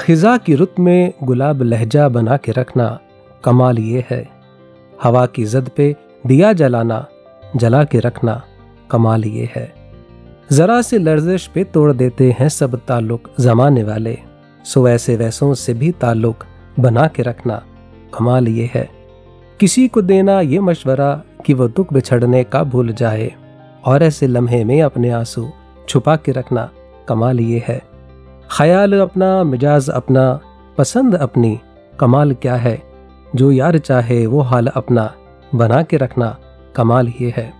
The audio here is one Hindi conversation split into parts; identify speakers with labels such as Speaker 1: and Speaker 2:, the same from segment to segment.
Speaker 1: खिजा की रुत में गुलाब लहजा बना के रखना कमाल ये है। हवा की जद पे दिया जलाना, जला के रखना कमाल ये है। जरा से लर्जिश पे तोड़ देते हैं सब ताल्लुक जमाने वाले। सो ऐसे वैसों से भी ताल्लुक बना के रखना कमाल ये है। किसी को देना ये मशवरा कि वो दुख बिछड़ने का भूल जाए और ऐसे लम्हे में अपने आँसू छुपा के रखना कमाल ये है। ख्याल अपना, मिजाज अपना, पसंद अपनी, कमाल क्या है? जो यार चाहे वो हाल अपना, बना के रखना, कमाल ये है।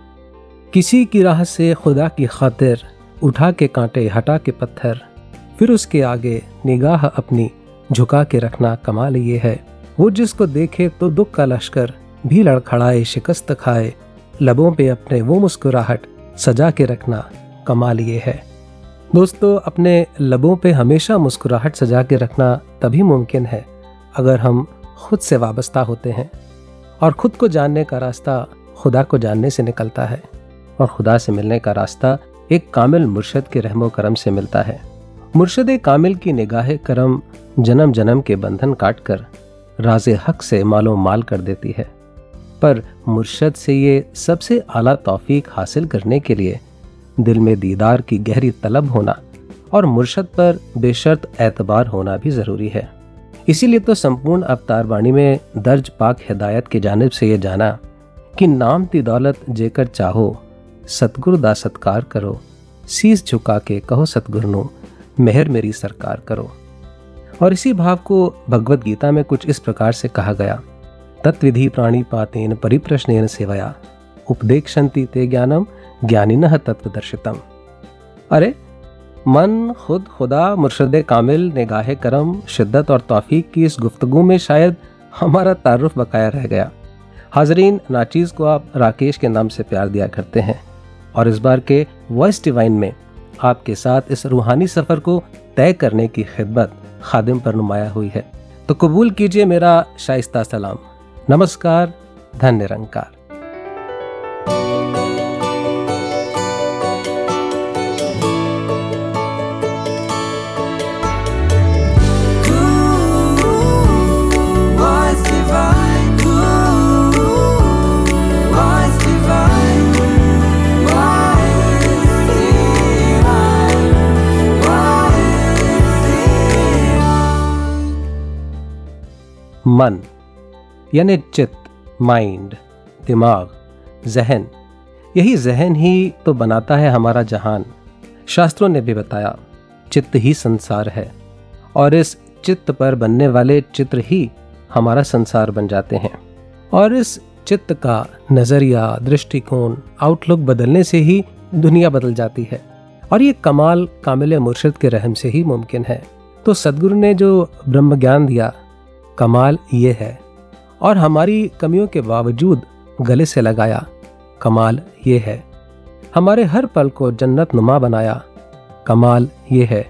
Speaker 1: किसी की राह से खुदा की खातिर उठा के कांटे, हटा के पत्थर, फिर उसके आगे निगाह अपनी, झुका के रखना, कमाल ये है। वो जिसको देखे तो दुख का लश्कर भी लड़खड़ाए, शिकस्त खाए, लबों पे अपने वो मुस्कुराहट सजा के रखना, कमाल ये है। दोस्तों, अपने लबों पे हमेशा मुस्कुराहट सजा के रखना तभी मुमकिन है, अगर हम खुद से वाबस्ता होते हैं और खुद को जानने का रास्ता खुदा को जानने से निकलता है और खुदा से मिलने का रास्ता एक कामिल मुर्शद के रहमो करम से मिलता है। मुर्शद कामिल की निगाह करम जन्म जन्म के बंधन काट कर राज हक से मालो माल कर देती है। पर मुर्शद से ये सबसे आला तौफीक हासिल करने के लिए दिल में दीदार की गहरी तलब होना और मुर्शद पर बेशर्त एतबार होना भी ज़रूरी है। इसीलिए तो संपूर्ण अवतार वाणी में दर्ज पाक हिदायत की जानब से ये जाना कि नाम ती दौलत जेकर चाहो, सतगुरु दा सत्कार करो शीस झुका के कहो सतगुरु, मेहर मेरी सरकार करो। और इसी भाव को भगवत गीता में कुछ इस प्रकार से कहा गया, तत्विधि प्राणी पातेन परिप्रश्न सेवया उपदेक्षंति ते ज्ञानम ज्ञानिन तत्वदर्शितम अरे, मन, खुद, खुदा, मुर्शद, कामिल, निगाह, करम, शिद्दत और तौफीक की इस गुफ्तगु में शायद हमारा तारुफ बकाया रह गया। हाजरीन, नाचीज़ को आप राकेश के नाम से प्यार दिया करते हैं और इस बार के वॉइस डिवाइन में आपके साथ इस रूहानी सफ़र को तय करने की खिदमत खादिम पर नुमाया हुई है। तो कबूल कीजिए मेरा शाइस्ता सलाम। नमस्कार, धन्य निरंकार मन, यानी चित्त माइंड दिमाग, जहन। यही जहन ही तो बनाता है हमारा जहान। शास्त्रों ने भी बताया, चित्त ही संसार है, और इस चित्त पर बनने वाले चित्र ही हमारा संसार बन जाते हैं। और इस चित्त का नज़रिया, दृष्टिकोण आउटलुक बदलने से ही दुनिया बदल जाती है, और ये कमाल कामिल मुर्शद के रहम से ही मुमकिन है। तो सदगुरु ने जो ब्रह्म ज्ञान दिया कमाल ये है। और हमारी कमियों के बावजूद गले से लगाया कमाल ये है। हमारे हर पल को जन्नत नुमा बनाया कमाल ये है।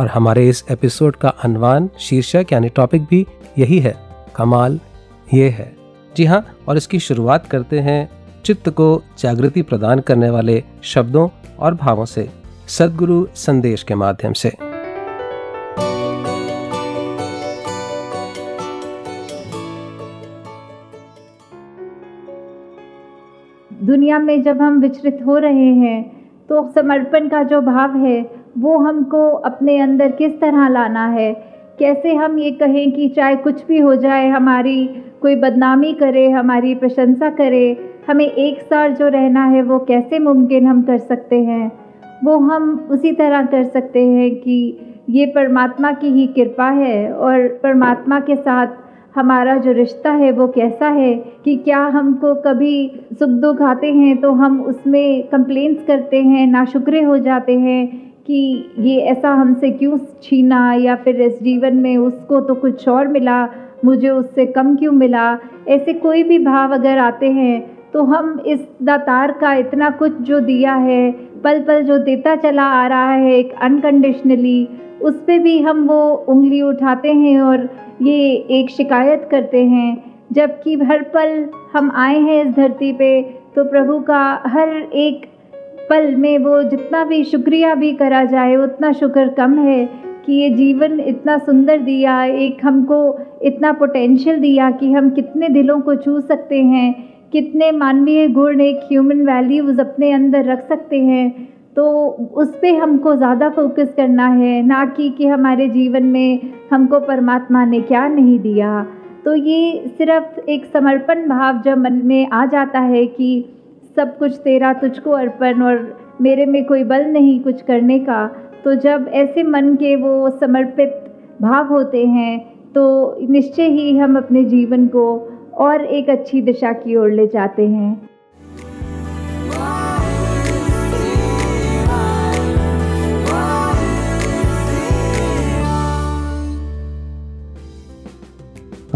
Speaker 1: और हमारे इस एपिसोड का अनवान शीर्षक यानी टॉपिक भी यही है, कमाल ये है। जी हाँ और इसकी शुरुआत करते हैं चित्त को जागृति प्रदान करने वाले शब्दों और भावों से, सदगुरु संदेश के माध्यम से।
Speaker 2: दुनिया में जब हम विचरित हो रहे हैं तो समर्पण का जो भाव है, वो हमको अपने अंदर किस तरह लाना है? कैसे हम ये कहें कि चाहे कुछ भी हो जाए, हमारी कोई बदनामी करे, हमारी प्रशंसा करे, हमें एक साथ जो रहना है, वो कैसे मुमकिन हम कर सकते हैं? वो हम उसी तरह कर सकते हैं कि ये परमात्मा की ही कृपा है और परमात्मा के साथ हमारा जो रिश्ता है वो कैसा है कि क्या हमको कभी सुख दुख आते हैं तो हम उसमें कंप्लेंट्स करते हैं नाशुक्रे हो जाते हैं कि ये ऐसा हमसे क्यों छीना या फिर इस जीवन में उसको तो कुछ और मिला, मुझे उससे कम क्यों मिला? ऐसे कोई भी भाव अगर आते हैं तो हम इस दातार का इतना कुछ जो दिया है पल पल जो देता चला आ रहा है एक अनकंडीशनली उस पर भी हम वो उंगली उठाते हैं और ये एक शिकायत करते हैं, जबकि हर पल हम आए हैं इस धरती पे तो प्रभु का हर एक पल में वो जितना भी शुक्रिया भी करा जाए, उतना शुक्र कम है कि ये जीवन इतना सुंदर दिया, एक हमको इतना पोटेंशियल दिया कि हम कितने दिलों को छू सकते हैं। कितने मानवीय गुण एक ह्यूमन वैल्यूज़ अपने अंदर रख सकते हैं तो उस पर हमको ज़्यादा फोकस करना है, ना कि कि हमारे जीवन में हमको परमात्मा ने क्या नहीं दिया। तो ये सिर्फ़ एक समर्पण भाव जब मन में आ जाता है कि सब कुछ तेरा तुझको अर्पण और मेरे में कोई बल नहीं कुछ करने का तो जब ऐसे मन के वो समर्पित भाव होते हैं तो निश्चय ही हम अपने जीवन को और एक अच्छी दिशा की ओर ले जाते हैं।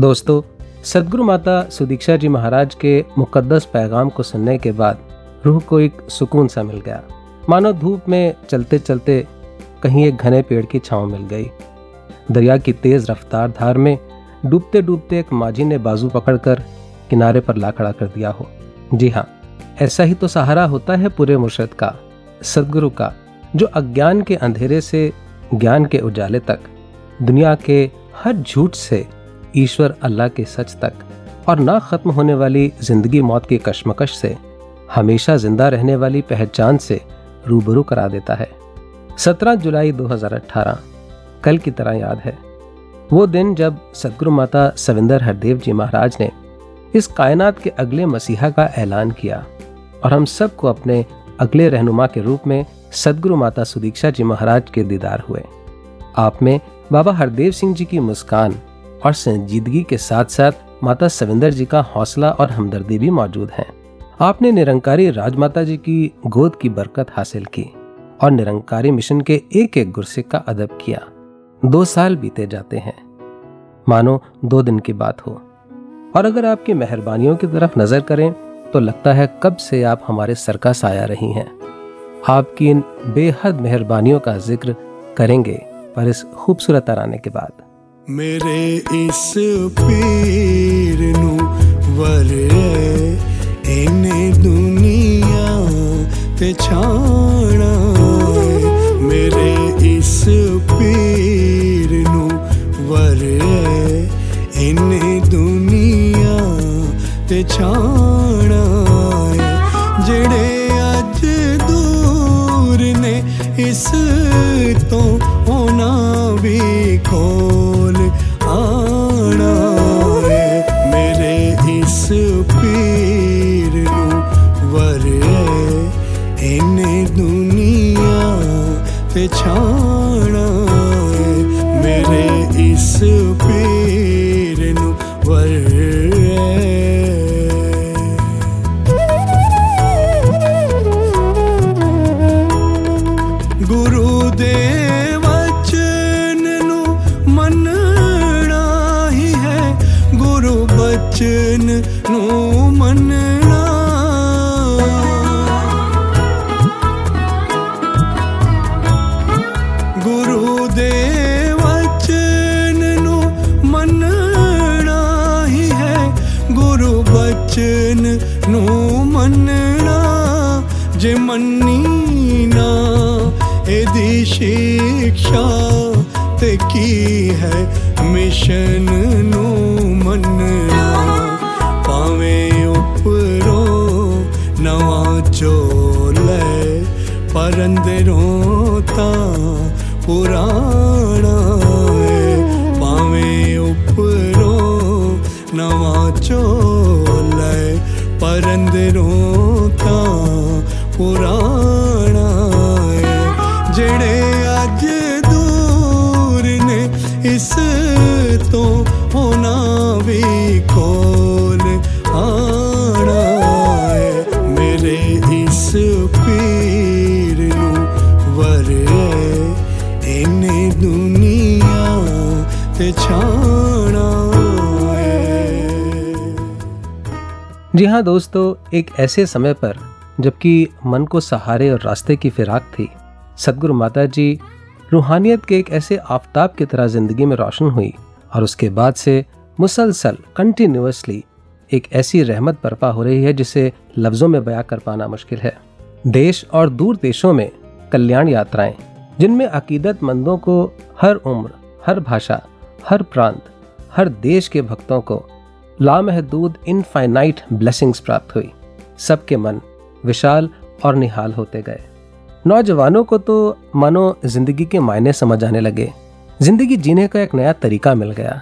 Speaker 1: दोस्तों, सदगुरु माता सुदीक्षा जी महाराज के मुकद्दस पैगाम को सुनने के बाद रूह को एक सुकून सा मिल गया। मानो धूप में चलते चलते कहीं एक घने पेड़ की छांव मिल गई। दरिया की तेज रफ्तार धार में डूबते डूबते एक माझी ने बाजू पकड़कर किनारे पर ला खड़ा कर दिया हो। जी हाँ ऐसा ही तो सहारा होता है पूरे मुर्शद का, सदगुरु का, जो अज्ञान के अंधेरे से, ज्ञान के उजाले तक, दुनिया के हर झूठ से ईश्वर अल्लाह के सच तक और ना खत्म होने वाली ज़िंदगी मौत की कश्मकश से, हमेशा ज़िंदा रहने वाली पहचान से रूबरू करा देता है। 17 जुलाई 2018 कल की तरह याद है। वो दिन जब सदगुरु माता सविंदर हरदेव जी महाराज ने इस कायनात के अगले मसीहा का ऐलान किया और हम सबको अपने अगले रहनुमा के रूप में सदगुरु माता सुदीक्षा जी महाराज के दीदार हुए। आप में बाबा हरदेव सिंह जी की मुस्कान और संजीदगी के साथ साथ माता सविंदर जी का हौसला और हमदर्दी भी मौजूद है। आपने निरंकारी राजमाता जी की गोद की बरकत हासिल की और निरंकारी मिशन के एक एक गुरसिक का अदब किया। दो साल बीते जाते हैं। मानो दो दिन की बात हो। और अगर आपकी मेहरबानियों की तरफ़ नज़र करें तो लगता है कब से आप हमारे सर का साया रही हैं। आपकी इन बेहद मेहरबानियों का ज़िक्र करेंगे, पर इस खूबसूरत आने के बाद।
Speaker 3: मेरे इस पीर दुनिया मेरे इस पीर पर इन दुनिया ते छाना जड़े अज दूर ने इस तो होना भी कोल आना है मेरे इस पीर वर इन दुनिया ते छाना नीना यदि शिक्षा ते की है? मिशन नू मनना, पावे उपरो नवा चोले पर अंदरों ता पुराना है। पावे उपरो नवा चोले पर अंदरों ਪੁਰਾਣਾ ਜਿਹੜੇ ਅੱਜ ਦੂਰ ਨੇ ਇਸ ਤੋਂ ਹੋਣਾ ਵੀ ਕੋਲ ਆਣਾ ਮੇਰੇ ਇਸ ਪੀਰ ਨੂੰ ਵਰੇ ਇਹਨੇ ਦੁਨੀਆ ਤੇ ਛਾਣਾ
Speaker 1: जी हाँ दोस्तों एक ऐसे समय पर जबकि मन को सहारे और रास्ते की फिराक थी। सदगुरु माता जी रूहानियत के एक ऐसे आफ्ताब की तरह ज़िंदगी में रोशन हुई और उसके बाद से मुसलसल कंटिन्यूसली एक ऐसी रहमत बर्पा हो रही है जिसे लफ्ज़ों में बयां कर पाना मुश्किल है। देश और दूर देशों में कल्याण यात्राएँ, जिनमें अकीदतमंदों को हर उम्र, हर भाषा, हर प्रांत, हर देश के भक्तों को लामहदूद इनफाइनाइट ब्लेसिंग्स प्राप्त हुई। सबके मन विशाल और निहाल होते गए। नौजवानों को तो मानो ज़िंदगी के मायने समझ आने लगे। ज़िंदगी जीने का एक नया तरीका मिल गया।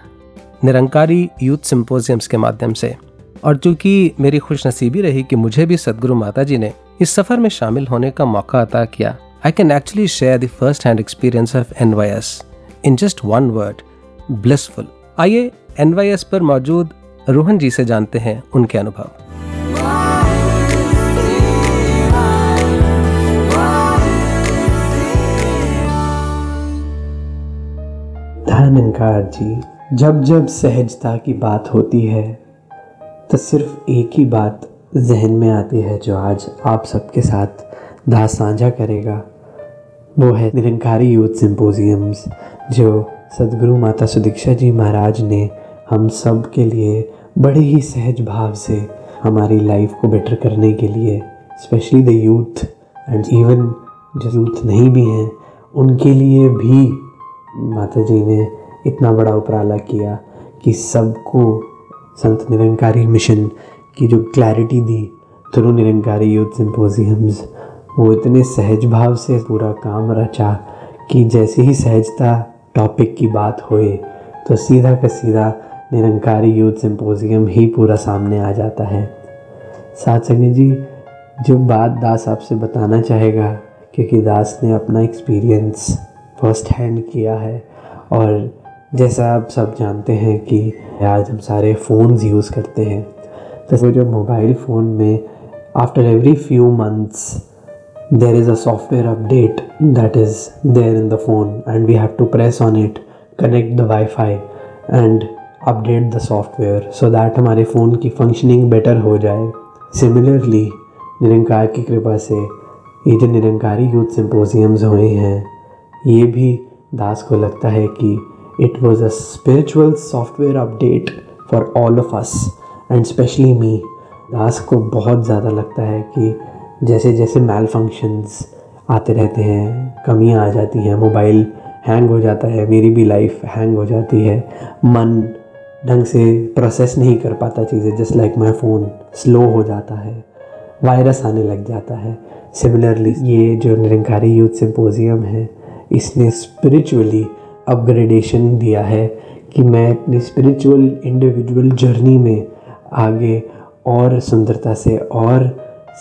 Speaker 1: निरंकारी यूथ सिंपोजियम्स के माध्यम से। और चूँकि मेरी खुश नसीबी रही कि मुझे भी सदगुरु माता जी ने इस सफ़र में शामिल होने का मौका अता किया I can actually share the first hand experience of N Y S in just one word blissful आइए एन वाई एस पर मौजूद रोहन जी से जानते हैं उनके अनुभव।
Speaker 4: धनकार जी, जब जब सहजता की बात होती है तो सिर्फ़ एक ही बात जहन में आती है जो आज आप सबके साथ दास साझा करेगा। वो है निरंकारी यूथ सिंपोजियम्स, जो सदगुरु माता सुदीक्षा जी महाराज ने हम सब के लिए बड़े ही सहज भाव से हमारी लाइफ को बेटर करने के लिए specially the youth and even जो यूथ नहीं भी हैं, उनके लिए भी माता जी ने इतना बड़ा उपराला किया कि सबको संत निरंकारी मिशन की जो क्लैरिटी दी थ्रू निरंकारी यूथ सिंपोजियम्स वो इतने सहज भाव से पूरा काम रचा कि जैसे ही सहजता टॉपिक की बात होए तो सीधा का सीधा निरंकारी यूथ सिंपोजियम ही पूरा सामने आ जाता है। साथ संगत जी, जो बात दास आपसे बताना चाहेगा, क्योंकि दास ने अपना एक्सपीरियंस फ़र्स्ट हैंड किया है। और जैसा आप सब जानते हैं कि आज हम सारे फ़ोन्स यूज़ करते हैं। तो जो मोबाइल फ़ोन में after every few months there is a software update that is there in the phone and we have to press on it connect the wifi and update the software so that हमारे फ़ोन की फंक्शनिंग बेटर हो जाए। सिमिलरली निरंकार की कृपा से ये जो निरंकारी यूथ सिंपोजियम्स हुए हैं ये भी दास को लगता है कि it was a spiritual software update for all of us and specially me दास को बहुत ज़्यादा लगता है कि जैसे जैसे मैल फ़ंक्शंस आते रहते हैं, कमियाँ आ जाती हैं मोबाइल हैंग हो जाता है, मेरी भी लाइफ हैंग हो जाती है, मन ढंग से प्रोसेस नहीं कर पाता चीज़ें just like my phone slow हो जाता है वायरस आने लग जाता है। सिमिलरली ये जो निरंकारी यूथ सिंपोजियम है इसने स्पिरिचुअली अपग्रेडेशन दिया है कि मैं अपनी स्पिरिचुअल इंडिविजुअल जर्नी में आगे और सुंदरता से और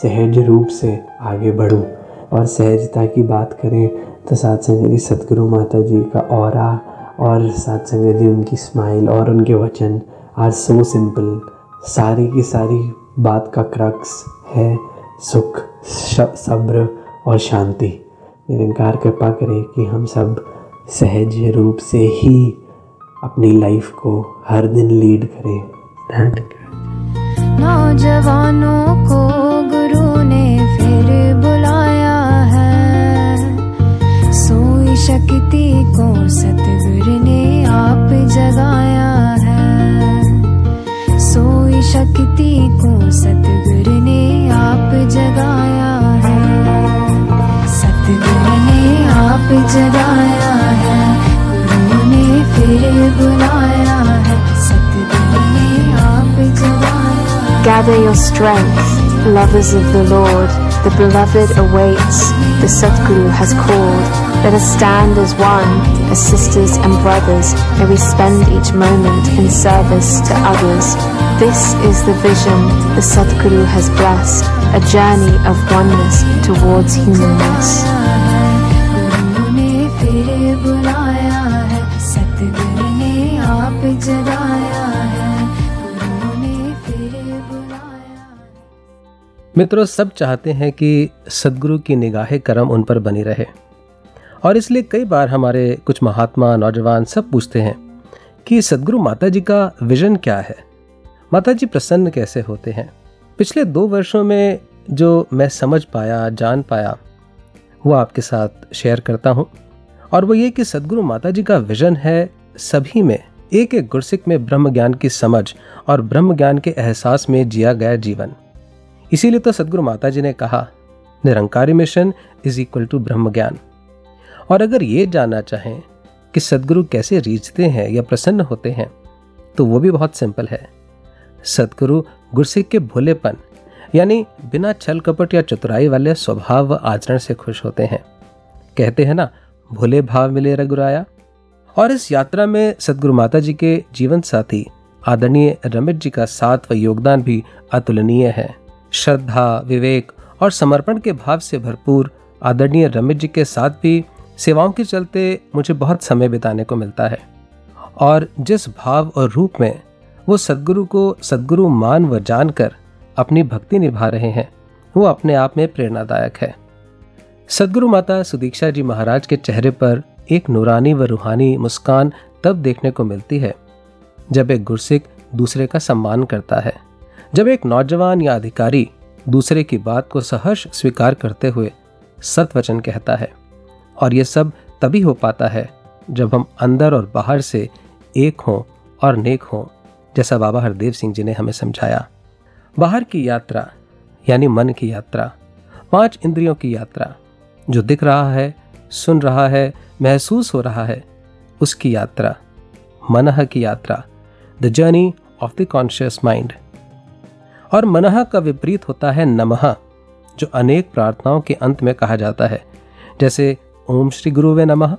Speaker 4: सहज रूप से आगे बढ़ूं। और सहजता की बात करें तो साथ संग जी, सतगुरु माता जी का और और साथ संग जी, उनकी स्माइल और उनके वचन आर सो सिंपल सारी की सारी बात का क्रक्स है सुख सब्र और शांति। निरंकार कृपा करे कि हम सब सहज रूप से ही अपनी लाइफ को हर दिन लीड करें।
Speaker 5: नौजवानों को गुरु ने फिर बुलाया है। सोई शक्ति को सतगुरु ने आप जगाया है। सोई शक्ति को सतगुरु ने आप जगाया सतगुरु ने आप जगाया
Speaker 6: Gather your strength, lovers of the Lord. The beloved awaits, the Satguru has called. Let us stand as one, as sisters and brothers, may we spend each moment in service to others. This is the vision the Satguru has blessed, a journey of oneness towards humanness.
Speaker 1: मित्रों सब चाहते हैं कि सदगुरु की निगाह करम उन पर बनी रहे और इसलिए कई बार हमारे कुछ महात्मा नौजवान सब पूछते हैं कि सदगुरु माता जी का विजन क्या है माता जी प्रसन्न कैसे होते हैं? पिछले दो वर्षों में जो मैं समझ पाया, जान पाया, वो आपके साथ शेयर करता हूँ। और वो ये कि सदगुरु माता जी का विजन है सभी में एक एक गुरसिक में ब्रह्म ज्ञान की समझ और ब्रह्म ज्ञान के एहसास में जिया गया जीवन। इसीलिए तो सदगुरु माता जी ने कहा, Nirankari mission is equal to ब्रह्म ज्ञान. और अगर ये जानना चाहें कि सदगुरु कैसे रीझते हैं या प्रसन्न होते हैं तो वो भी बहुत सिंपल है। सदगुरु गुरसिख के भोलेपन, यानी बिना छल कपट या चतुराई वाले स्वभाव व आचरण से खुश होते हैं। कहते हैं ना, भोले भाव मिले रघुराया। और इस यात्रा में सदगुरु माता जी के जीवन साथी आदरणीय रमित जी का साथ व योगदान भी अतुलनीय है। श्रद्धा, विवेक और समर्पण के भाव से भरपूर आदरणीय रमित जी के साथ भी सेवाओं के चलते मुझे बहुत समय बिताने को मिलता है। और जिस भाव और रूप में वो सदगुरु को सदगुरु मान व जानकर अपनी भक्ति निभा रहे हैं। वो अपने आप में प्रेरणादायक है। सदगुरु माता सुदीक्षा जी महाराज के चेहरे पर एक नूरानी व रूहानी मुस्कान तब देखने को मिलती है, जब एक गुरसिक दूसरे का सम्मान करता है। जब एक नौजवान या अधिकारी दूसरे की बात को सहर्ष स्वीकार करते हुए सतवचन कहता है, और ये सब तभी हो पाता है जब हम अंदर और बाहर से एक हों और नेक हों। जैसा बाबा हरदेव सिंह जी ने हमें समझाया। बाहर की यात्रा, यानी मन की यात्रा, पाँच इंद्रियों की यात्रा, जो दिख रहा है, सुन रहा है, महसूस हो रहा है, उसकी यात्रा, मनह की यात्रा the journey of the conscious mind और मनह का विपरीत होता है नमः, जो अनेक प्रार्थनाओं के अंत में कहा जाता है, जैसे, ओम श्री गुरु वे नमः,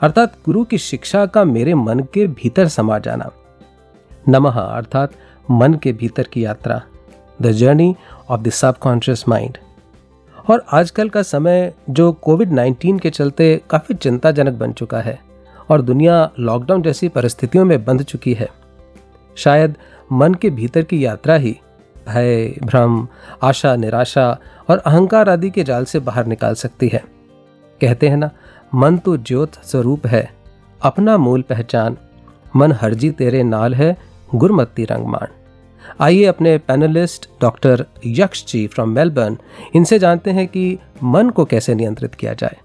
Speaker 1: अर्थात गुरु की शिक्षा का मेरे मन के भीतर समा जाना। नमः, अर्थात मन के भीतर की यात्रा the journey of the subconscious mind और आजकल का समय जो कोविड 19 के चलते काफ़ी चिंताजनक बन चुका है और दुनिया लॉकडाउन जैसी परिस्थितियों में बंध चुकी है। शायद मन के भीतर की यात्रा ही भय, भ्रम, आशा, निराशा और अहंकार आदि के जाल से बाहर निकाल सकती है। कहते हैं ना, मन तो ज्योत स्वरूप है, अपना मूल पहचान, मन हरजी तेरे नाल है गुरमत्ती रंगमान आइए अपने पैनलिस्ट डॉक्टर यक्ष जी फ्रॉम मेलबर्न इनसे जानते हैं कि मन को कैसे नियंत्रित किया जाए।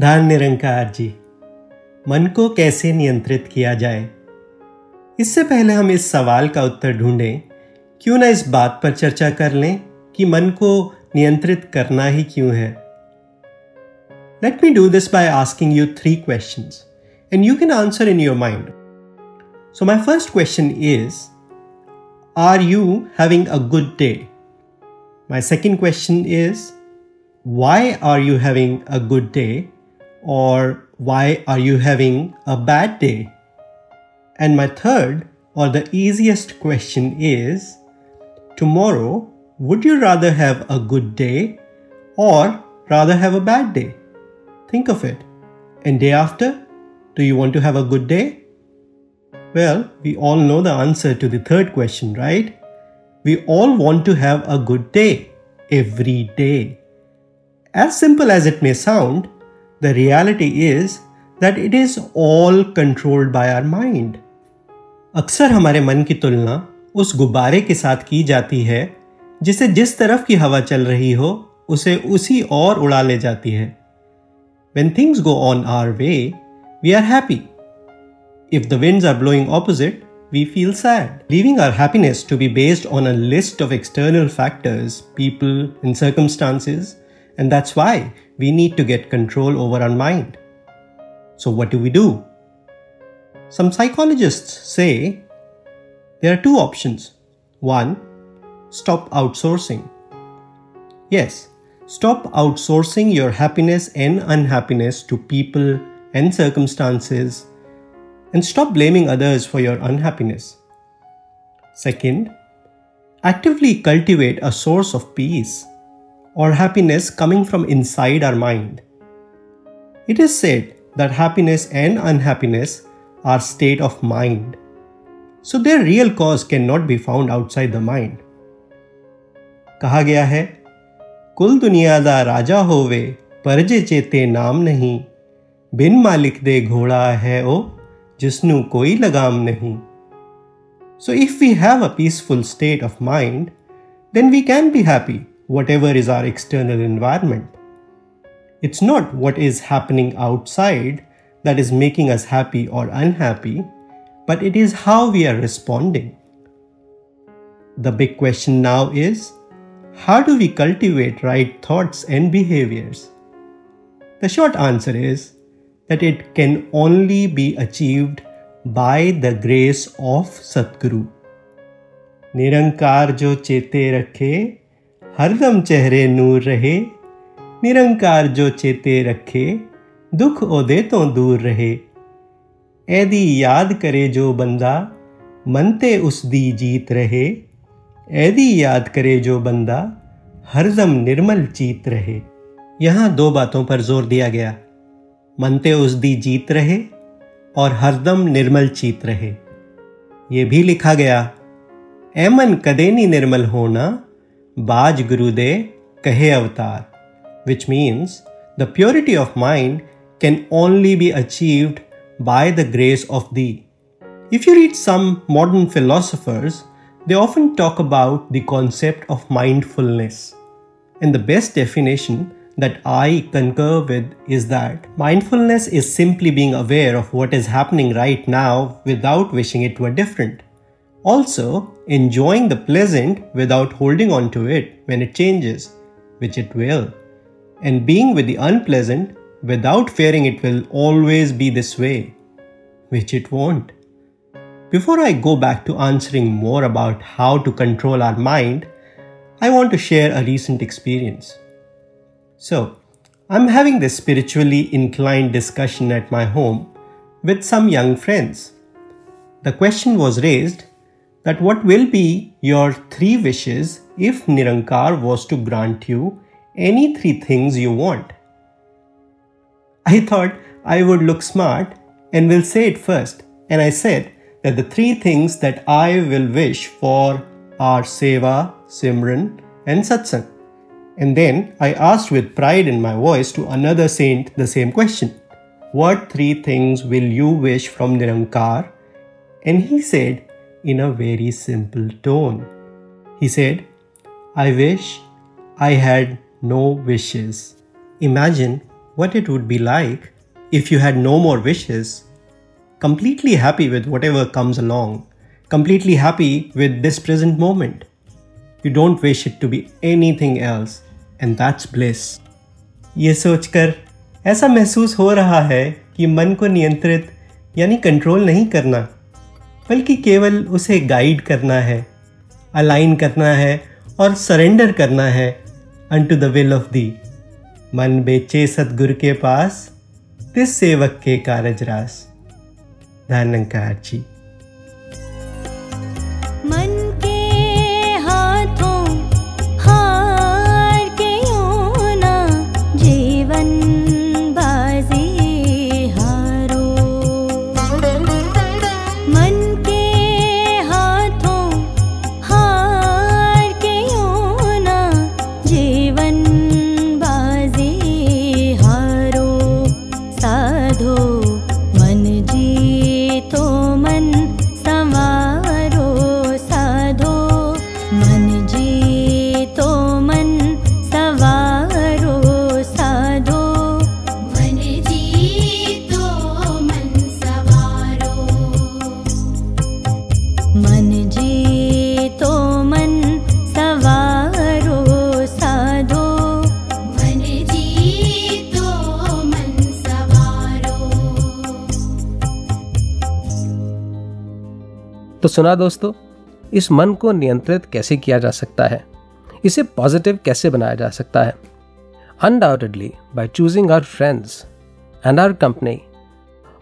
Speaker 7: धान निरंकार जी, मन को कैसे नियंत्रित किया जाए? इससे पहले हम इस सवाल का उत्तर ढूंढें, क्यों ना इस बात पर चर्चा कर लें कि मन को नियंत्रित करना ही क्यों है? Let me do this by asking you three questions, and you can answer in your mind. So, my first question is Are you having a good day? My second question is Why are you having a good day? Or why are you having a bad day? And my third, or the easiest question is Tomorrow, would you rather have a good day or rather have a bad day? Think of it. And day after, do you want to have a good day? Well, we all know the answer to the third question, right? We all want to have a good day every day. As simple as it may sound, the reality is that it is all controlled by our mind. अक्सर हमारे मन की तुलना उस गुब्बारे के साथ की जाती है जिसे जिस तरफ़ की हवा चल रही हो उसे उसी और उड़ा ले जाती है When things go on our way, we are happy. If the winds are blowing opposite, we feel sad, leaving our happiness to be based on a list of external factors, people, and circumstances, and that's why we need to get control over our mind. So, what do we do? Some psychologists say there are two options. One, stop outsourcing. Yes, stop outsourcing your happiness and unhappiness to people and circumstances and stop blaming others for your unhappiness. Second, actively cultivate a source of peace or happiness coming from inside our mind. It is said that happiness and unhappiness are state of mind so their real cause cannot be found outside the mind. कहा गया है दुनिया दा राजा होवे परजे चेते नाम नहीं बिन मालिक दे घोड़ा है जिसनु कोई लगाम नहीं So if we have a peaceful state of mind, then we can be happy whatever is our external environment. It's not what is happening outside that is making us happy or unhappy, but it is how we are responding. The big question now is how do we cultivate right thoughts and behaviors? The short answer is that it can only be achieved by the grace of Satguru. निरंकार जो चेते रखे हरदम चेहरे नूर रहे निरंकार जो चेते रखे दुख ओदे तो दूर रहे ऐदी याद करे जो बंदा मनते उस दी जीत रहे ऐदी याद करे जो बंदा हरदम निर्मल चीत रहे। यहाँ दो बातों पर ज़ोर दिया गया। मनते उस दी जीत रहे और हरदम निर्मल चीत रहे। ये भी लिखा गया एमन कदे नहीं निर्मल होना बाज गुरुदे कहे अवतार। Which means the purity of mind can only be achieved by the grace of the if you read some modern philosophers, they often talk about the concept of mindfulness. And the best definition that I concur with is that mindfulness is simply being aware of what is happening right now without wishing it were different. Also, enjoying the pleasant without holding on to it when it changes, which it will, and being with the unpleasant without fearing it will always be this way, which it won't. Before I go back to answering more about how to control our mind, I want to share a recent experience. So, I'm having this spiritually inclined discussion at my home with some young friends. The question was raised that what will be your three wishes if Nirankar was to grant you any three things you want? I thought I would look smart and will say it first. And I said that the three things that I will wish for are Seva, Simran, and Satsang. And then I asked with pride in my voice to another saint the same question What three things will you wish from Nirankar? And he said in a very simple tone He said, I wish I had no wishes. Imagine what it would be like if you had no more wishes, completely happy with whatever comes along, completely happy with this present moment. You don't wish it to be anything else, and that's bliss. ये सोचकर ऐसा महसूस हो रहा है कि मन को नियंत्रित यानी कंट्रोल नहीं करना बल्कि केवल उसे गाइड करना है अलाइन करना है और सरेंडर करना है unto the will of the मन बेचे सतगुर के पास तिस सेवक के कारज
Speaker 1: தானங்காட்சி सुना दोस्तों, इस मन को नियंत्रित कैसे किया जा सकता है? इसे पॉजिटिव कैसे बनाया जा सकता है? Undoubtedly by choosing our friends and our company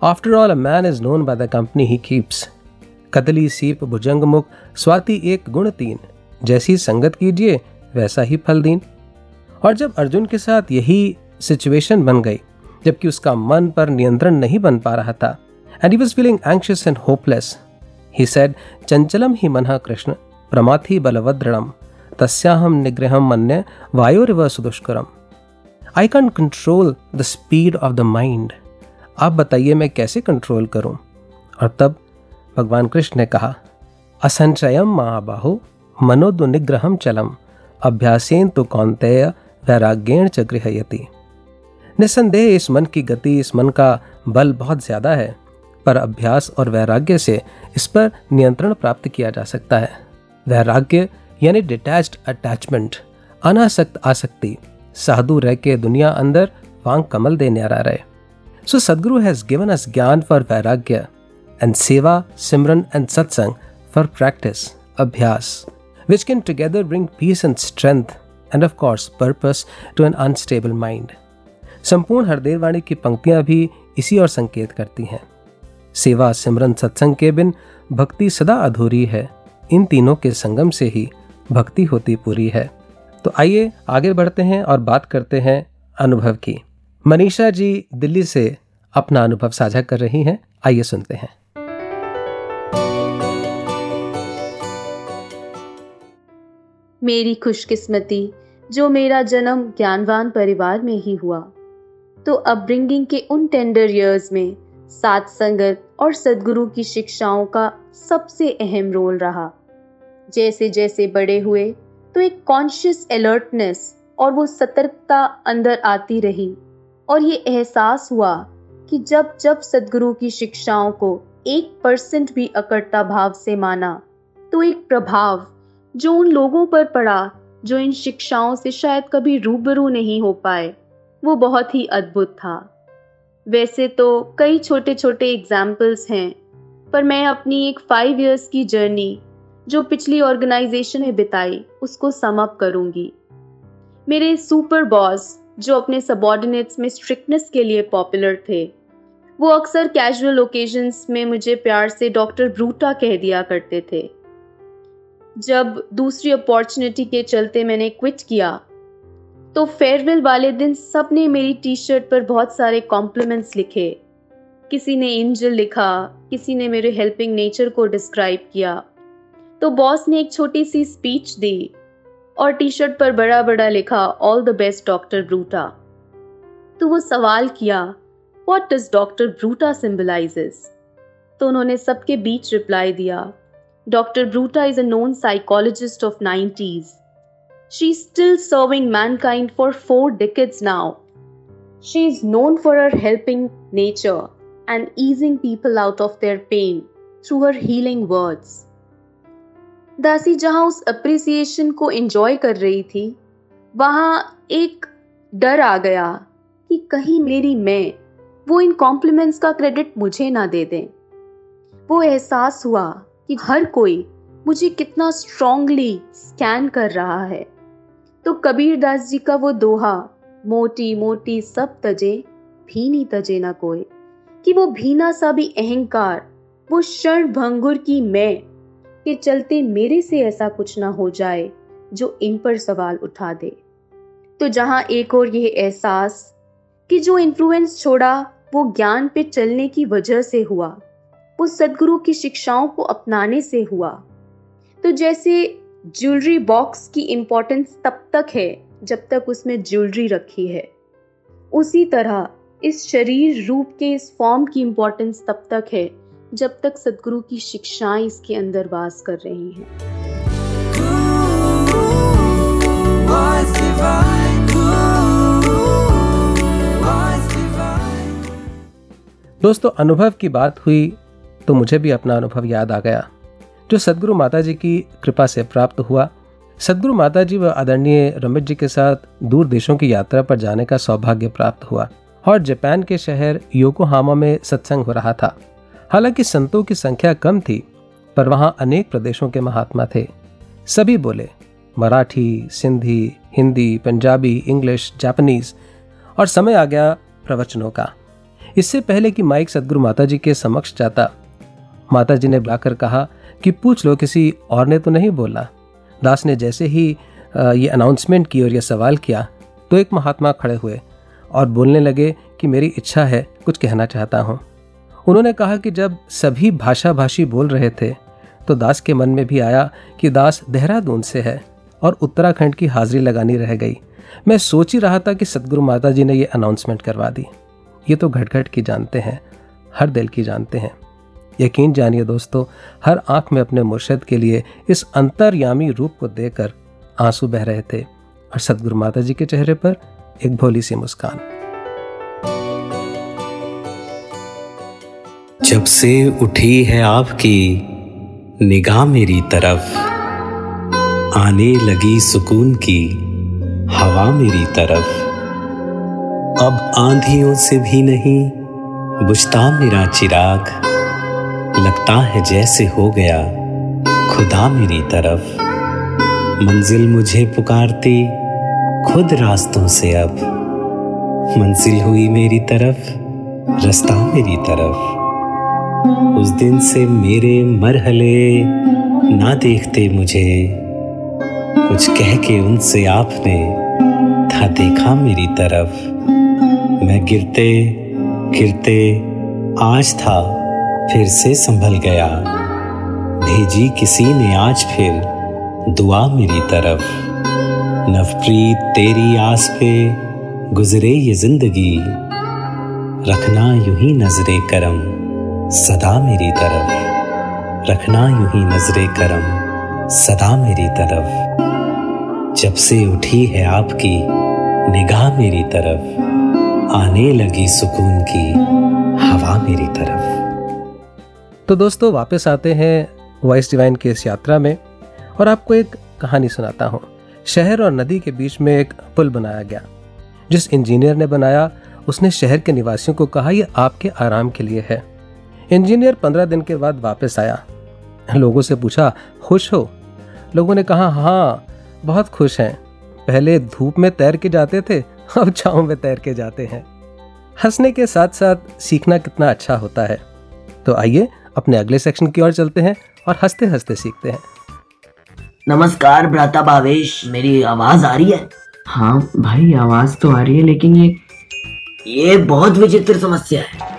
Speaker 1: after all a man is known by the company he keeps कदली सीप भुजंग मुख स्वाति एक गुण तीन जैसी संगत कीजिए, वैसा ही फल दीन। और जब अर्जुन के साथ यही सिचुएशन बन गई, जबकि उसका मन पर नियंत्रण नहीं बन पा रहा था and he was feeling anxious and hopeless he said चंचलम ही मन कृष्ण, प्रमाथि बलवदृढ़ तस्याहम निग्रह मन वायुरिव सुदुष्कर I can control the speed of the mind आप बताइए मैं कैसे कंट्रोल करूँ? और तब भगवान कृष्ण ने कहा असंचयम महाबाहु मनोदुनिग्रह चलम। अभ्यासेन तो कौंतेय वैराग्येण च गृहयती। निसंदेह इस मन की गति, इस मन का बल बहुत ज़्यादा है। पर अभ्यास और वैराग्य से इस पर नियंत्रण प्राप्त किया जा सकता है। वैराग्य यानी डिटैच्ड अटैचमेंट अनासक्त आसक्ति, साधु रह के दुनिया अंदर वांग कमल दे न्यारा रहे। सो सदगुरु हैज़ गिवन अस ज्ञान फॉर वैराग्य एंड सेवा, सिमरन एंड सत्संग फॉर प्रैक्टिस अभ्यास, which can together bring peace and strength and of course purpose to an unstable mind. संपूर्ण हरदेव वाणी की पंक्तियाँ भी इसी और संकेत करती हैं। सेवा सिमरन सत्संग के बिन भक्ति सदा अधूरी है। इन तीनों के संगम से ही भक्ति होती पूरी है। तो आइए आगे बढ़ते हैं और बात करते हैं अनुभव की। मनीषा जी दिल्ली से अपना अनुभव साझा कर रही हैं। आइए सुनते हैं।
Speaker 8: मेरी खुशकिस्मती, जो मेरा जन्म ज्ञानवान परिवार में ही हुआ। तो अपब्रिंगिंग के उन टेंडर इयर्स में सात संगत और सदगुरु की शिक्षाओं का सबसे अहम रोल रहा। जैसे जैसे बड़े हुए तो एक कॉन्शियस अलर्टनेस और वो सतर्कता अंदर आती रही। और ये एहसास हुआ कि जब जब सदगुरु की शिक्षाओं को एक परसेंट भी अकड़ता भाव से माना तो एक प्रभाव जो उन लोगों पर पड़ा, जो इन शिक्षाओं से शायद कभी रूबरू नहीं हो पाए, वो बहुत ही अद्भुत था। वैसे तो कई छोटे छोटे एग्जाम्पल्स हैं, पर मैं अपनी एक फाइव इयर्स की जर्नी जो पिछली ऑर्गेनाइजेशन में बिताई, उसको सम अप करूँगी। मेरे सुपर बॉस जो अपने सबॉर्डिनेट्स में स्ट्रिक्टनेस के लिए पॉपुलर थे, वो अक्सर कैजुअल ओकेजन्स में मुझे प्यार से डॉक्टर ब्रूटा कह दिया करते थे। जब दूसरी अपॉर्चुनिटी के चलते मैंने क्विट किया तो फेयरवेल वाले दिन सबने मेरी टी शर्ट पर बहुत सारे कॉम्प्लीमेंट्स लिखे। किसी ने एंजल लिखा, किसी ने मेरे हेल्पिंग नेचर को डिस्क्राइब किया। तो बॉस ने एक छोटी सी स्पीच दी और टी शर्ट पर बड़ा बड़ा लिखा all the best doctor Bruta तो वो सवाल किया what does doctor Bruta symbolizes तो उन्होंने सबके बीच रिप्लाई दिया doctor Bruta is a known psychologist of nineties She's still serving mankind for four decades now. She is known for her helping nature and easing people out of their pain through her healing words. दासी जहाँ उस अप्रिसिएशन को एंजॉय कर रही थी वहाँ एक डर आ गया कि कहीं मेरी मैं वो इन कॉम्प्लीमेंट्स का क्रेडिट मुझे ना दे दें वो एहसास हुआ कि हर कोई मुझे कितना स्ट्रांगली स्कैन कर रहा है तो कबीर दास जी का वो दोहा, मोटी मोटी सब तजे, भीनी तजे ना कोई कि वो भीना सा भी अहंकार, वो क्षण भंगुर की मैं, के चलते मेरे से ऐसा कुछ ना हो जाए, जो इन पर सवाल उठा दे। तो जहाँ एक और यह एहसास, कि जो इन्फ्लुएंस छोड़ा, वो ज्ञान पे चलने की वजह से हुआ, वो सदगुरु की शिक्षाओं को अपनाने से हुआ। तो जैसे ज्वेलरी बॉक्स की इम्पोर्टेंस तब तक है जब तक उसमें ज्वेलरी रखी है। उसी तरह इस शरीर रूप के इस फॉर्म की इम्पोर्टेंस तब तक है जब तक सदगुरु की शिक्षाएँ इसके अंदर वास कर रही हैं।
Speaker 1: दोस्तों, अनुभव की बात हुई तो मुझे भी अपना अनुभव याद आ गया। जो सदगुरु माता जी की कृपा से प्राप्त हुआ। सदगुरु माता जी व आदरणीय रमेश जी के साथ दूर देशों की यात्रा पर जाने का सौभाग्य प्राप्त हुआ और जापान के शहर योकोहामा में सत्संग हो रहा था। हालाँकि संतों की संख्या कम थी, पर वहाँ अनेक प्रदेशों के महात्मा थे। सभी बोले, मराठी, सिंधी, हिंदी, पंजाबी, इंग्लिश, जापानीज और समय आ गया प्रवचनों का। इससे पहले कि माइक सदगुरु माता जी के समक्ष जाता माता जी ने बुलाकर कहा कि पूछ लो, किसी और ने तो नहीं बोला। दास ने जैसे ही ये अनाउंसमेंट की और यह सवाल किया तो एक महात्मा खड़े हुए और बोलने लगे कि मेरी इच्छा है, कुछ कहना चाहता हूँ। उन्होंने कहा कि जब सभी भाषा भाषी बोल रहे थे तो दास के मन में भी आया कि दास देहरादून से है और उत्तराखंड की हाजिरी लगानी रह गई। मैं सोच ही रहा था कि सदगुरु माता जी ने ये अनाउंसमेंट करवा दी। ये तो घट घट की जानते हैं, हर दिल की जानते हैं। यकीन जानिए दोस्तों, हर आँख में अपने मुर्शद के लिए इस अंतर्यामी रूप को देकर आँसू बह रहे थे और सदगुरु माता जी के चेहरे पर एक भोली सी मुस्कान।
Speaker 9: जब से उठी है आपकी निगाह मेरी तरफ़, आने लगी सुकून की हवा मेरी तरफ़। अब आंधियों से भी नहीं बुझता मेरा चिराग लगता है जैसे हो गया खुदा मेरी तरफ़। मंजिल मुझे पुकारती, खुद रास्तों से अब। मंजिल हुई मेरी तरफ़, रास्ता मेरी तरफ़। उस दिन से मेरे मरहले ना देखते मुझे। कुछ कह के उनसे आपने था देखा मेरी तरफ़। मैं गिरते गिरते, आज था। फिर से संभल गया। भेजी किसी ने आज फिर दुआ मेरी तरफ़। नवप्रीत, तेरी आस पे गुजरे ये ज़िंदगी। रखना यूँ ही नजरे करम सदा मेरी तरफ़। रखना यूँ ही नजरे करम सदा मेरी तरफ़। जब से उठी है आपकी निगाह मेरी तरफ़, आने लगी सुकून की हवा मेरी तरफ़।
Speaker 1: तो दोस्तों, वापस आते हैं वॉइस डिवाइन की इस यात्रा में और आपको एक कहानी सुनाता हूँ। शहर और नदी के बीच में एक पुल बनाया गया, जिस इंजीनियर ने बनाया। उसने शहर के निवासियों को कहा यह आपके आराम के लिए है। इंजीनियर पंद्रह दिन के बाद वापस आया। लोगों से पूछा, खुश हो? लोगों ने कहा हाँ बहुत खुश हैं। पहले धूप में तैर के जाते थे, अब छाँव में तैर के जाते हैं। हंसने के साथ साथ सीखना कितना अच्छा होता है। तो आइए अपने अगले सेक्शन की ओर चलते हैं और हँसते हँसते सीखते हैं।
Speaker 10: नमस्कार भ्राता भावेश। मेरी आवाज़ आ रही है?
Speaker 11: हाँ भाई आवाज़ तो आ रही है लेकिन ये
Speaker 10: ये बहुत विचित्र समस्या है।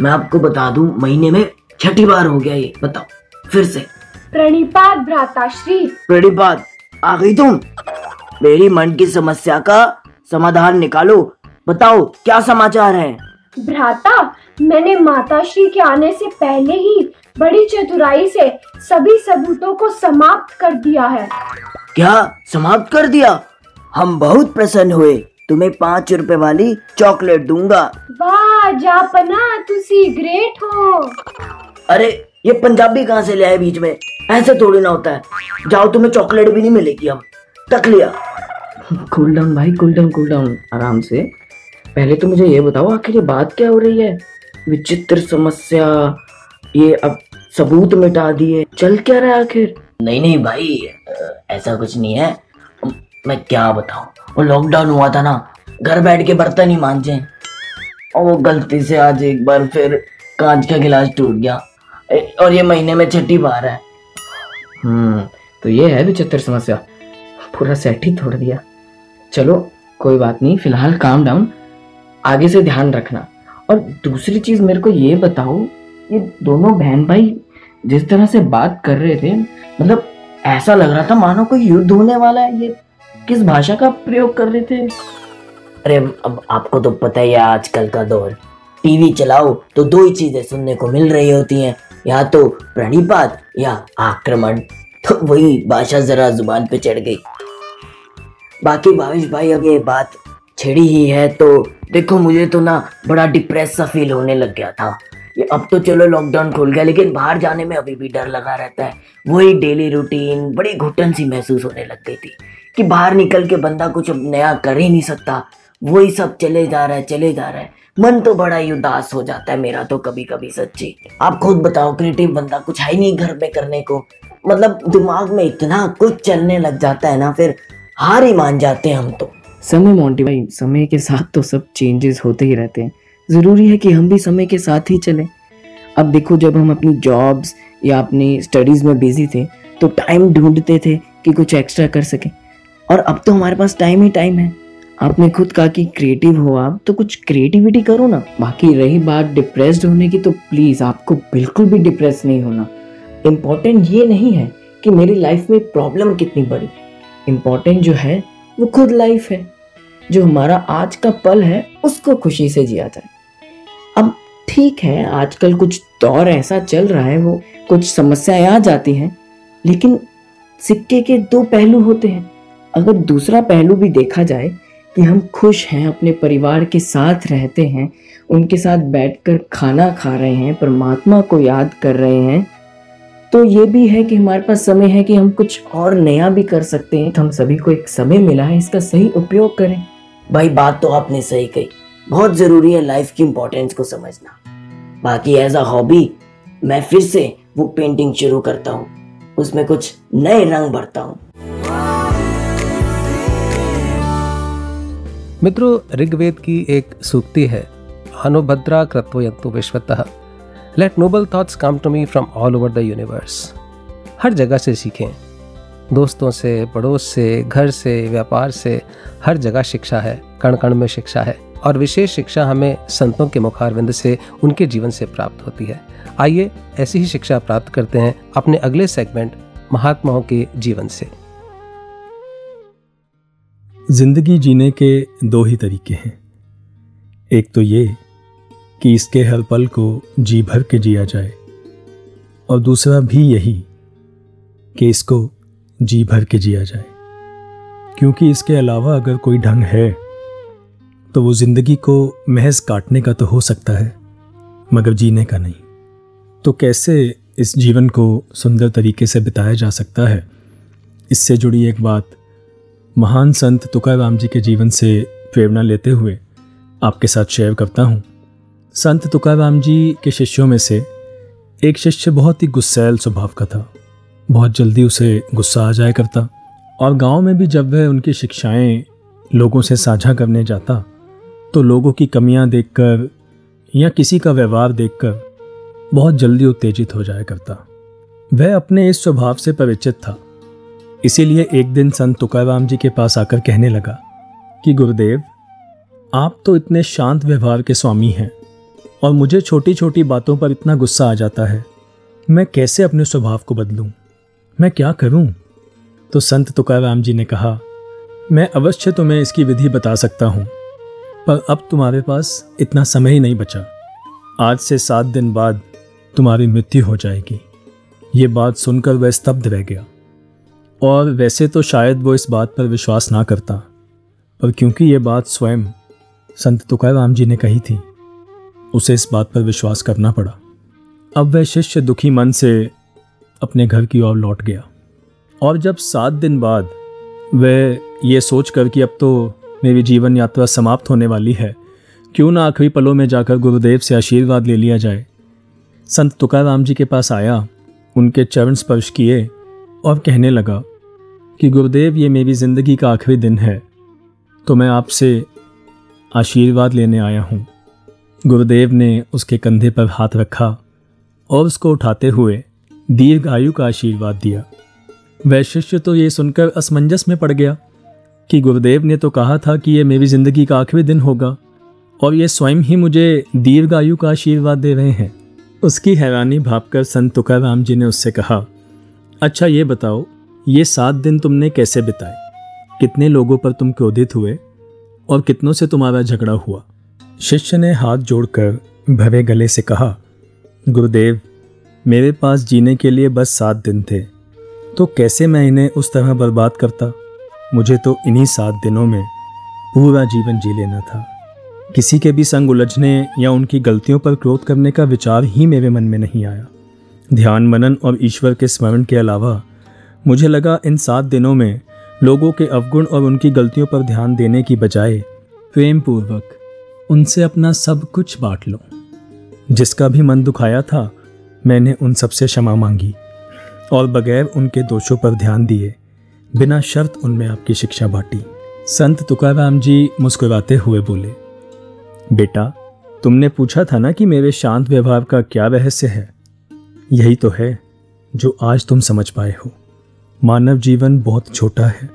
Speaker 10: मैं आपको बता दूँ महीने में छठी बार हो गया ये बताओ फिर से।
Speaker 12: प्रणिपात भ्राताश्री
Speaker 10: प्रणिपात आ गई तुम? मेरी मन की समस्या का समाधान निकालो। बताओ क्या समाचार है?
Speaker 12: भ्राता मैंने माताश्री के आने से पहले ही बड़ी चतुराई से सभी सबूतों को समाप्त कर दिया है।
Speaker 10: क्या? समाप्त कर दिया? हम बहुत प्रसन्न हुए। तुम्हें पाँच रुपए वाली चॉकलेट दूँगा।
Speaker 12: वाह जापना तुसी ग्रेट हो।
Speaker 10: अरे ये पंजाबी कहाँ से ले आए बीच में? ऐसे थोड़ी ना होता है। जाओ तुम्हें चॉकलेट भी नहीं मिलेगी अब तक लिया।
Speaker 11: कूल डाउन भाई कूल डाउन कूल डाउन आराम से। पहले तो मुझे ये बताओ आखिर ये बात क्या हो रही है? विचित्र समस्या ये अब सबूत मिटा दिए। चल क्या रहा है आखिर?
Speaker 10: नहीं नहीं भाई ऐसा कुछ नहीं है। मैं क्या बताऊँ? वो लॉकडाउन हुआ था ना घर बैठ के बर्तन ही मांझे और वो गलती से आज एक बार फिर कांच का गिलास टूट गया। और ये महीने में छठी बार है।
Speaker 11: हम्म तो ये है विचित्र समस्या। पूरा सेट ही तोड़ दिया। चलो कोई बात नहीं फ़िलहाल काम डाउन आगे से ध्यान रखना। और दूसरी चीज़ मेरे को ये बताओ, ये दोनों बहन भाई जिस तरह से बात कर रहे थे मतलब ऐसा लग रहा था मानो कोई युद्ध होने वाला है, ये किस भाषा का प्रयोग कर रहे थे?
Speaker 10: अरे, अब आपको तो पता ही है आजकल का दौर। टीवी चलाओ तो दो ही चीज़ें सुनने को मिल रही होती हैं। या तो प्रणिपात या आक्रमण। तो वही भाषा जरा ज़ुबान पे चढ़ गई। बाकी भावेश भाई, अब ये बात छिड़ी ही है तो देखो मुझे तो ना बड़ा डिप्रेस सा फील होने लग गया था। ये अब तो चलो लॉकडाउन खुल गया, लेकिन बाहर जाने में अभी भी डर लगा रहता है। वही डेली रूटीन बड़ी घुटन सी महसूस होने लग गई थी कि बाहर निकल के बंदा कुछ नया कर ही नहीं सकता। वही सब चले जा रहा है, चले जा रहा है। मन तो बड़ा ही उदास हो जाता है मेरा तो कभी कभी सच्ची। आप खुद बताओ क्रिएटिव बंदा कुछ है ही नहीं घर में करने को। मतलब दिमाग में इतना कुछ चलने लग जाता है ना, फिर हार ही मान जाते हैं हम तो।
Speaker 11: समय मोंटी भाई, समय के साथ तो सब चेंजेस होते ही रहते हैं। ज़रूरी है कि हम भी समय के साथ ही चलें। अब देखो, जब हम अपनी जॉब्स या अपनी स्टडीज़ में बिज़ी थे तो टाइम ढूंढते थे कि कुछ एक्स्ट्रा कर सकें। और अब तो हमारे पास टाइम ही टाइम है। आपने खुद कहा कि क्रिएटिव हो आप तो कुछ क्रिएटिविटी करो ना। बाकी रही बात डिप्रेस्ड होने की तो प्लीज़ आपको बिल्कुल भी डिप्रेस नहीं होना। इंपॉर्टेंट ये नहीं है कि मेरी लाइफ में प्रॉब्लम कितनी बड़ी। इंपॉर्टेंट जो है, वो खुद लाइफ है। जो हमारा आज का पल है, उसको खुशी से जिया जाए। अब ठीक है, आजकल कुछ दौर ऐसा चल रहा है, वो कुछ समस्याएँ आ जाती हैं, लेकिन सिक्के के दो पहलू होते हैं। अगर दूसरा पहलू भी देखा जाए कि हम खुश हैं, अपने परिवार के साथ रहते हैं, उनके साथ बैठकर खाना खा रहे हैं, परमात्मा को याद कर रहे हैं तो ये भी है कि हमारे पास समय है कि हम कुछ और नया भी कर सकते हैं। तो हम सभी को एक समय मिला है, इसका सही उपयोग करें।
Speaker 10: भाई, बात तो आपने सही कही। बहुत ज़रूरी है लाइफ की इम्पोर्टेंस को समझना। बाकी एज अ हॉबी मैं फिर से वो पेंटिंग शुरू करता हूँ। उसमें कुछ नए रंग भरता हूँ।
Speaker 1: मित्रों, ऋग्वेद की एक सूक्ति है अनुभद्रा कृत्वयंतु विश्वतः। Let noble thoughts come to me from all over the universe हर जगह से सीखें। दोस्तों से, पड़ोस से, घर से, व्यापार से, हर जगह शिक्षा है कण कण में शिक्षा है। और विशेष शिक्षा हमें संतों के मुखारविंद से, उनके जीवन से प्राप्त होती है। आइए ऐसी ही शिक्षा प्राप्त करते हैं अपने अगले सेगमेंट, महात्माओं के जीवन से।
Speaker 13: ज़िंदगी जीने के दो ही तरीके हैं। एक तो ये कि इसके हर पल को जी भर के जिया जाए, और दूसरा भी यही कि इसको जी भर के जिया जाए। क्योंकि इसके अलावा अगर कोई ढंग है तो वो ज़िंदगी को महज काटने का तो हो सकता है, मगर जीने का नहीं। तो कैसे इस जीवन को सुंदर तरीके से बिताया जा सकता है? इससे जुड़ी एक बात, महान संत तुकाराम जी के जीवन से प्रेरणा लेते हुए आपके साथ शेयर करता हूँ। संत तुकाराम जी के शिष्यों में से एक शिष्य बहुत ही गुस्सैल स्वभाव का था। बहुत जल्दी उसे गुस्सा आ जाया करता और गाँव में भी जब वह उनकी शिक्षाएँ लोगों से साझा करने जाता तो लोगों की कमियाँ देखकर या किसी का व्यवहार देखकर बहुत जल्दी उत्तेजित हो जाया करता। वह अपने इस स्वभाव से परिचित था। इसीलिए एक दिन संत तुकाराम जी के पास आकर कहने लगा कि, गुरुदेव, आप तो इतने शांत व्यवहार के स्वामी हैं और मुझे छोटी छोटी बातों पर इतना गुस्सा आ जाता है। मैं कैसे अपने स्वभाव को बदलूं? मैं क्या करूँ? तो संत तुकाराम जी ने कहा, मैं अवश्य तुम्हें इसकी विधि बता सकता हूँ, पर अब तुम्हारे पास इतना समय ही नहीं बचा। आज से सात दिन बाद तुम्हारी मृत्यु हो जाएगी। ये बात सुनकर वह स्तब्ध रह गया। और वैसे तो शायद वो इस बात पर विश्वास ना करता, पर क्योंकि ये बात स्वयं संत तुकाराम जी ने कही थी, उसे इस बात पर विश्वास करना पड़ा। अब वह शिष्य दुखी मन से अपने घर की ओर लौट गया। और जब सात दिन बाद वह ये सोच कर कि अब तो मेरी जीवन यात्रा समाप्त होने वाली है, क्यों ना आखिरी पलों में जाकर गुरुदेव से आशीर्वाद ले लिया जाए। संत तुकाराम जी के पास आया, उनके चरण स्पर्श किए और कहने लगा कि गुरुदेव, ये मेरी ज़िंदगी का आखिरी दिन है तो मैं आपसे आशीर्वाद लेने आया हूँ। गुरुदेव ने उसके कंधे पर हाथ रखा और उसको उठाते हुए दीर्घ आयु का आशीर्वाद दिया। वह शिष्य तो ये सुनकर असमंजस में पड़ गया कि गुरुदेव ने तो कहा था कि यह मेरी ज़िंदगी का आखिरी दिन होगा और ये स्वयं ही मुझे दीर्घ आयु का आशीर्वाद दे रहे हैं। उसकी हैरानी भापकर संत तुकाराम जी ने उससे कहा अच्छा ये बताओ, ये सात दिन तुमने कैसे बिताए? कितने लोगों पर तुम क्रोधित हुए और कितनों से तुम्हारा झगड़ा हुआ? शिष्य ने हाथ जोड़कर भरे गले से कहा, गुरुदेव मेरे पास जीने के लिए बस सात दिन थे। तो कैसे मैं इन्हें उस तरह बर्बाद करता? मुझे तो इन्हीं सात दिनों में पूरा जीवन जी लेना था। किसी के भी संग उलझने या उनकी गलतियों पर क्रोध करने का विचार ही मेरे मन में नहीं आया। ध्यान, मनन और ईश्वर के स्मरण के अलावा मुझे लगा इन सात दिनों में लोगों के अवगुण और उनकी गलतियों पर ध्यान देने की बजाय प्रेम पूर्वक उनसे अपना सब कुछ बांट लो। जिसका भी मन दुखाया था मैंने उन सबसे क्षमा मांगी। और बगैर उनके दोषों पर ध्यान दिए, बिना शर्त उनमें आपकी शिक्षा बांटी। संत तुकाराम जी मुस्कुराते हुए बोले, बेटा, तुमने पूछा था ना कि मेरे शांत व्यवहार का क्या रहस्य है? यही तो है जो आज तुम समझ पाए हो। मानव जीवन बहुत छोटा है,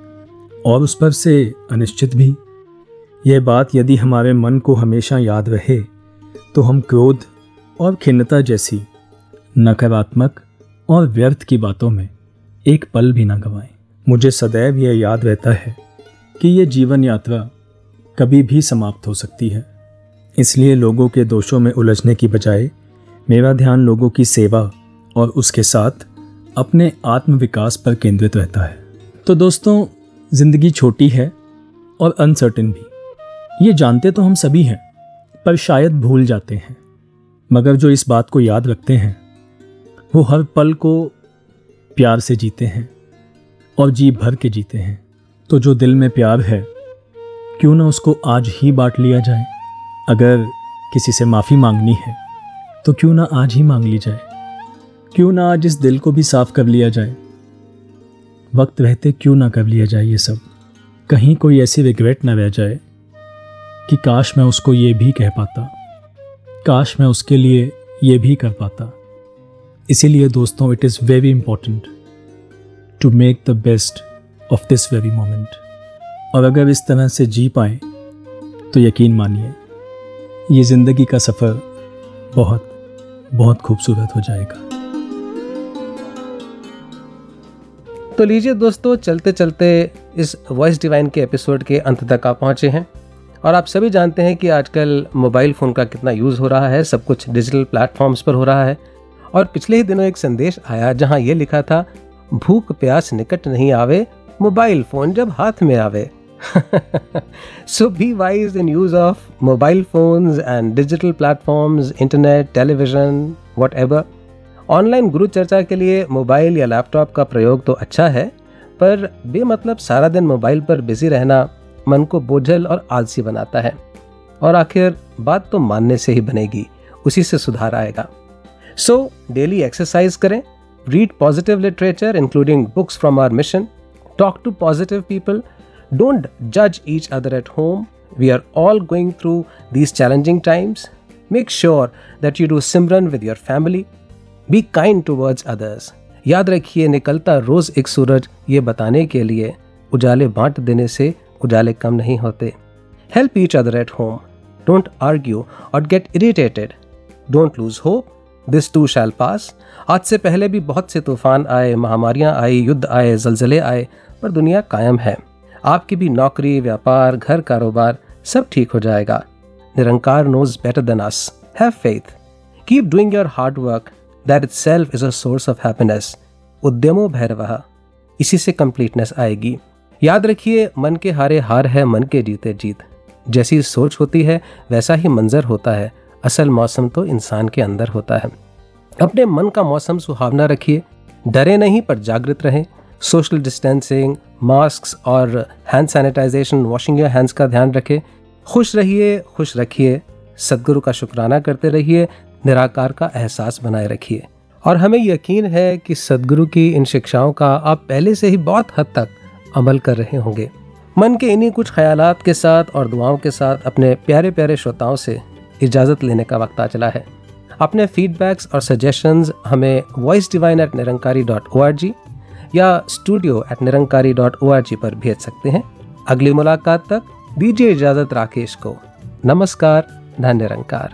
Speaker 13: और उस पर से अनिश्चित भी। यह बात यदि हमारे मन को हमेशा याद रहे तो हम क्रोध और खिन्नता जैसी नकारात्मक और व्यर्थ की बातों में एक पल भी ना गवाएँ। मुझे सदैव यह याद रहता है कि यह जीवन यात्रा कभी भी समाप्त हो सकती है। इसलिए लोगों के दोषों में उलझने की बजाय मेरा ध्यान लोगों की सेवा और उसके साथ अपने आत्म विकास पर केंद्रित रहता है। तो दोस्तों, ज़िंदगी छोटी है और अनसर्टेन भी। ये जानते तो हम सभी हैं, पर शायद भूल जाते हैं। मगर जो इस बात को याद रखते हैं वो हर पल को प्यार से जीते हैं और जी भर के जीते हैं। तो जो दिल में प्यार है, क्यों ना उसको आज ही बांट लिया जाए? अगर किसी से माफ़ी मांगनी है तो क्यों ना आज ही मांग ली जाए? क्यों ना आज इस दिल को भी साफ़ कर लिया जाए? वक्त रहते क्यों ना कर लिया जाए ये सब? कहीं कोई ऐसी रिग्रेट ना रह जाए कि काश मैं उसको ये भी कह पाता। काश मैं उसके लिए ये भी कर पाता। इसीलिए दोस्तों it is very important to make the best of this very moment और अगर इस तरह से जी पाए तो यकीन मानिए, ये ज़िंदगी का सफ़र बहुत बहुत खूबसूरत हो जाएगा।
Speaker 1: तो लीजिए दोस्तों, चलते चलते इस वॉइस डिवाइन के एपिसोड के अंत तक आप पहुँचे हैं। और आप सभी जानते हैं कि आजकल मोबाइल फ़ोन का कितना यूज़ हो रहा है, सब कुछ डिजिटल प्लेटफॉर्म्स पर हो रहा है। और पिछले ही दिनों एक संदेश आया जहाँ ये लिखा था भूख प्यास निकट नहीं आवे मोबाइल फ़ोन जब हाथ में आवे. So be wise in use of mobile phones and digital platforms, internet, television, whatever. Online गुरु चर्चा के लिए मोबाइल या लैपटॉप का प्रयोग तो अच्छा है पर बेमतलब सारा दिन मोबाइल पर बिज़ी रहना मन को बोझल और आलसी बनाता है। और आखिर बात तो मानने से ही बनेगी उसी से सुधार आएगा। सो डेली एक्सरसाइज करें read positive literature including books from our mission talk to positive people Don't judge each other at home. We are all going through these challenging times. Make sure that you do Simran with your family. Be kind towards others. याद रखिए, निकलता रोज एक सूरज ये बताने के लिए, उजाले बांट देने से उजाले कम नहीं होते help each other at home don't argue और get irritated don't lose hope this too shall pass आज से पहले भी बहुत से तूफ़ान आए, महामारियाँ आई, युद्ध आए, जलजले आए, पर दुनिया कायम है। आपकी भी नौकरी, व्यापार, घर कारोबार सब ठीक हो जाएगा। Nirankar knows better than us have faith keep doing your hard work that itself is a source of happiness उद्यमो भैरव। इसी से कंप्लीटनेस आएगी। याद रखिए, मन के हारे हार है, मन के जीते जीत। जैसी सोच होती है, वैसा ही मंजर होता है। असल मौसम तो इंसान के अंदर होता है। अपने मन का मौसम सुहावना रखिए, डरे नहीं पर जागृत रहें। सोशल डिस्टेंसिंग मास्क और hand sanitization, washing your hands का ध्यान रखें। खुश रहिए, खुश रखिए। सदगुरु का शुक्राना करते रहिए, निराकार का एहसास बनाए रखिए। और हमें यकीन है कि सदगुरु की इन शिक्षाओं का आप पहले से ही बहुत हद तक अमल कर रहे होंगे। मन के इन्हीं कुछ ख्यालात के साथ और दुआओं के साथ अपने प्यारे प्यारे श्रोताओं से इजाज़त लेने का वक्त आ चला है। अपने फीडबैक्स और सजेशंस हमें voice divine at Nirankari dot O R G या studio at Nirankari dot O R G पर भेज सकते हैं। अगली मुलाकात तक दीजिए इजाज़त राकेश को। नमस्कार धन निरंकार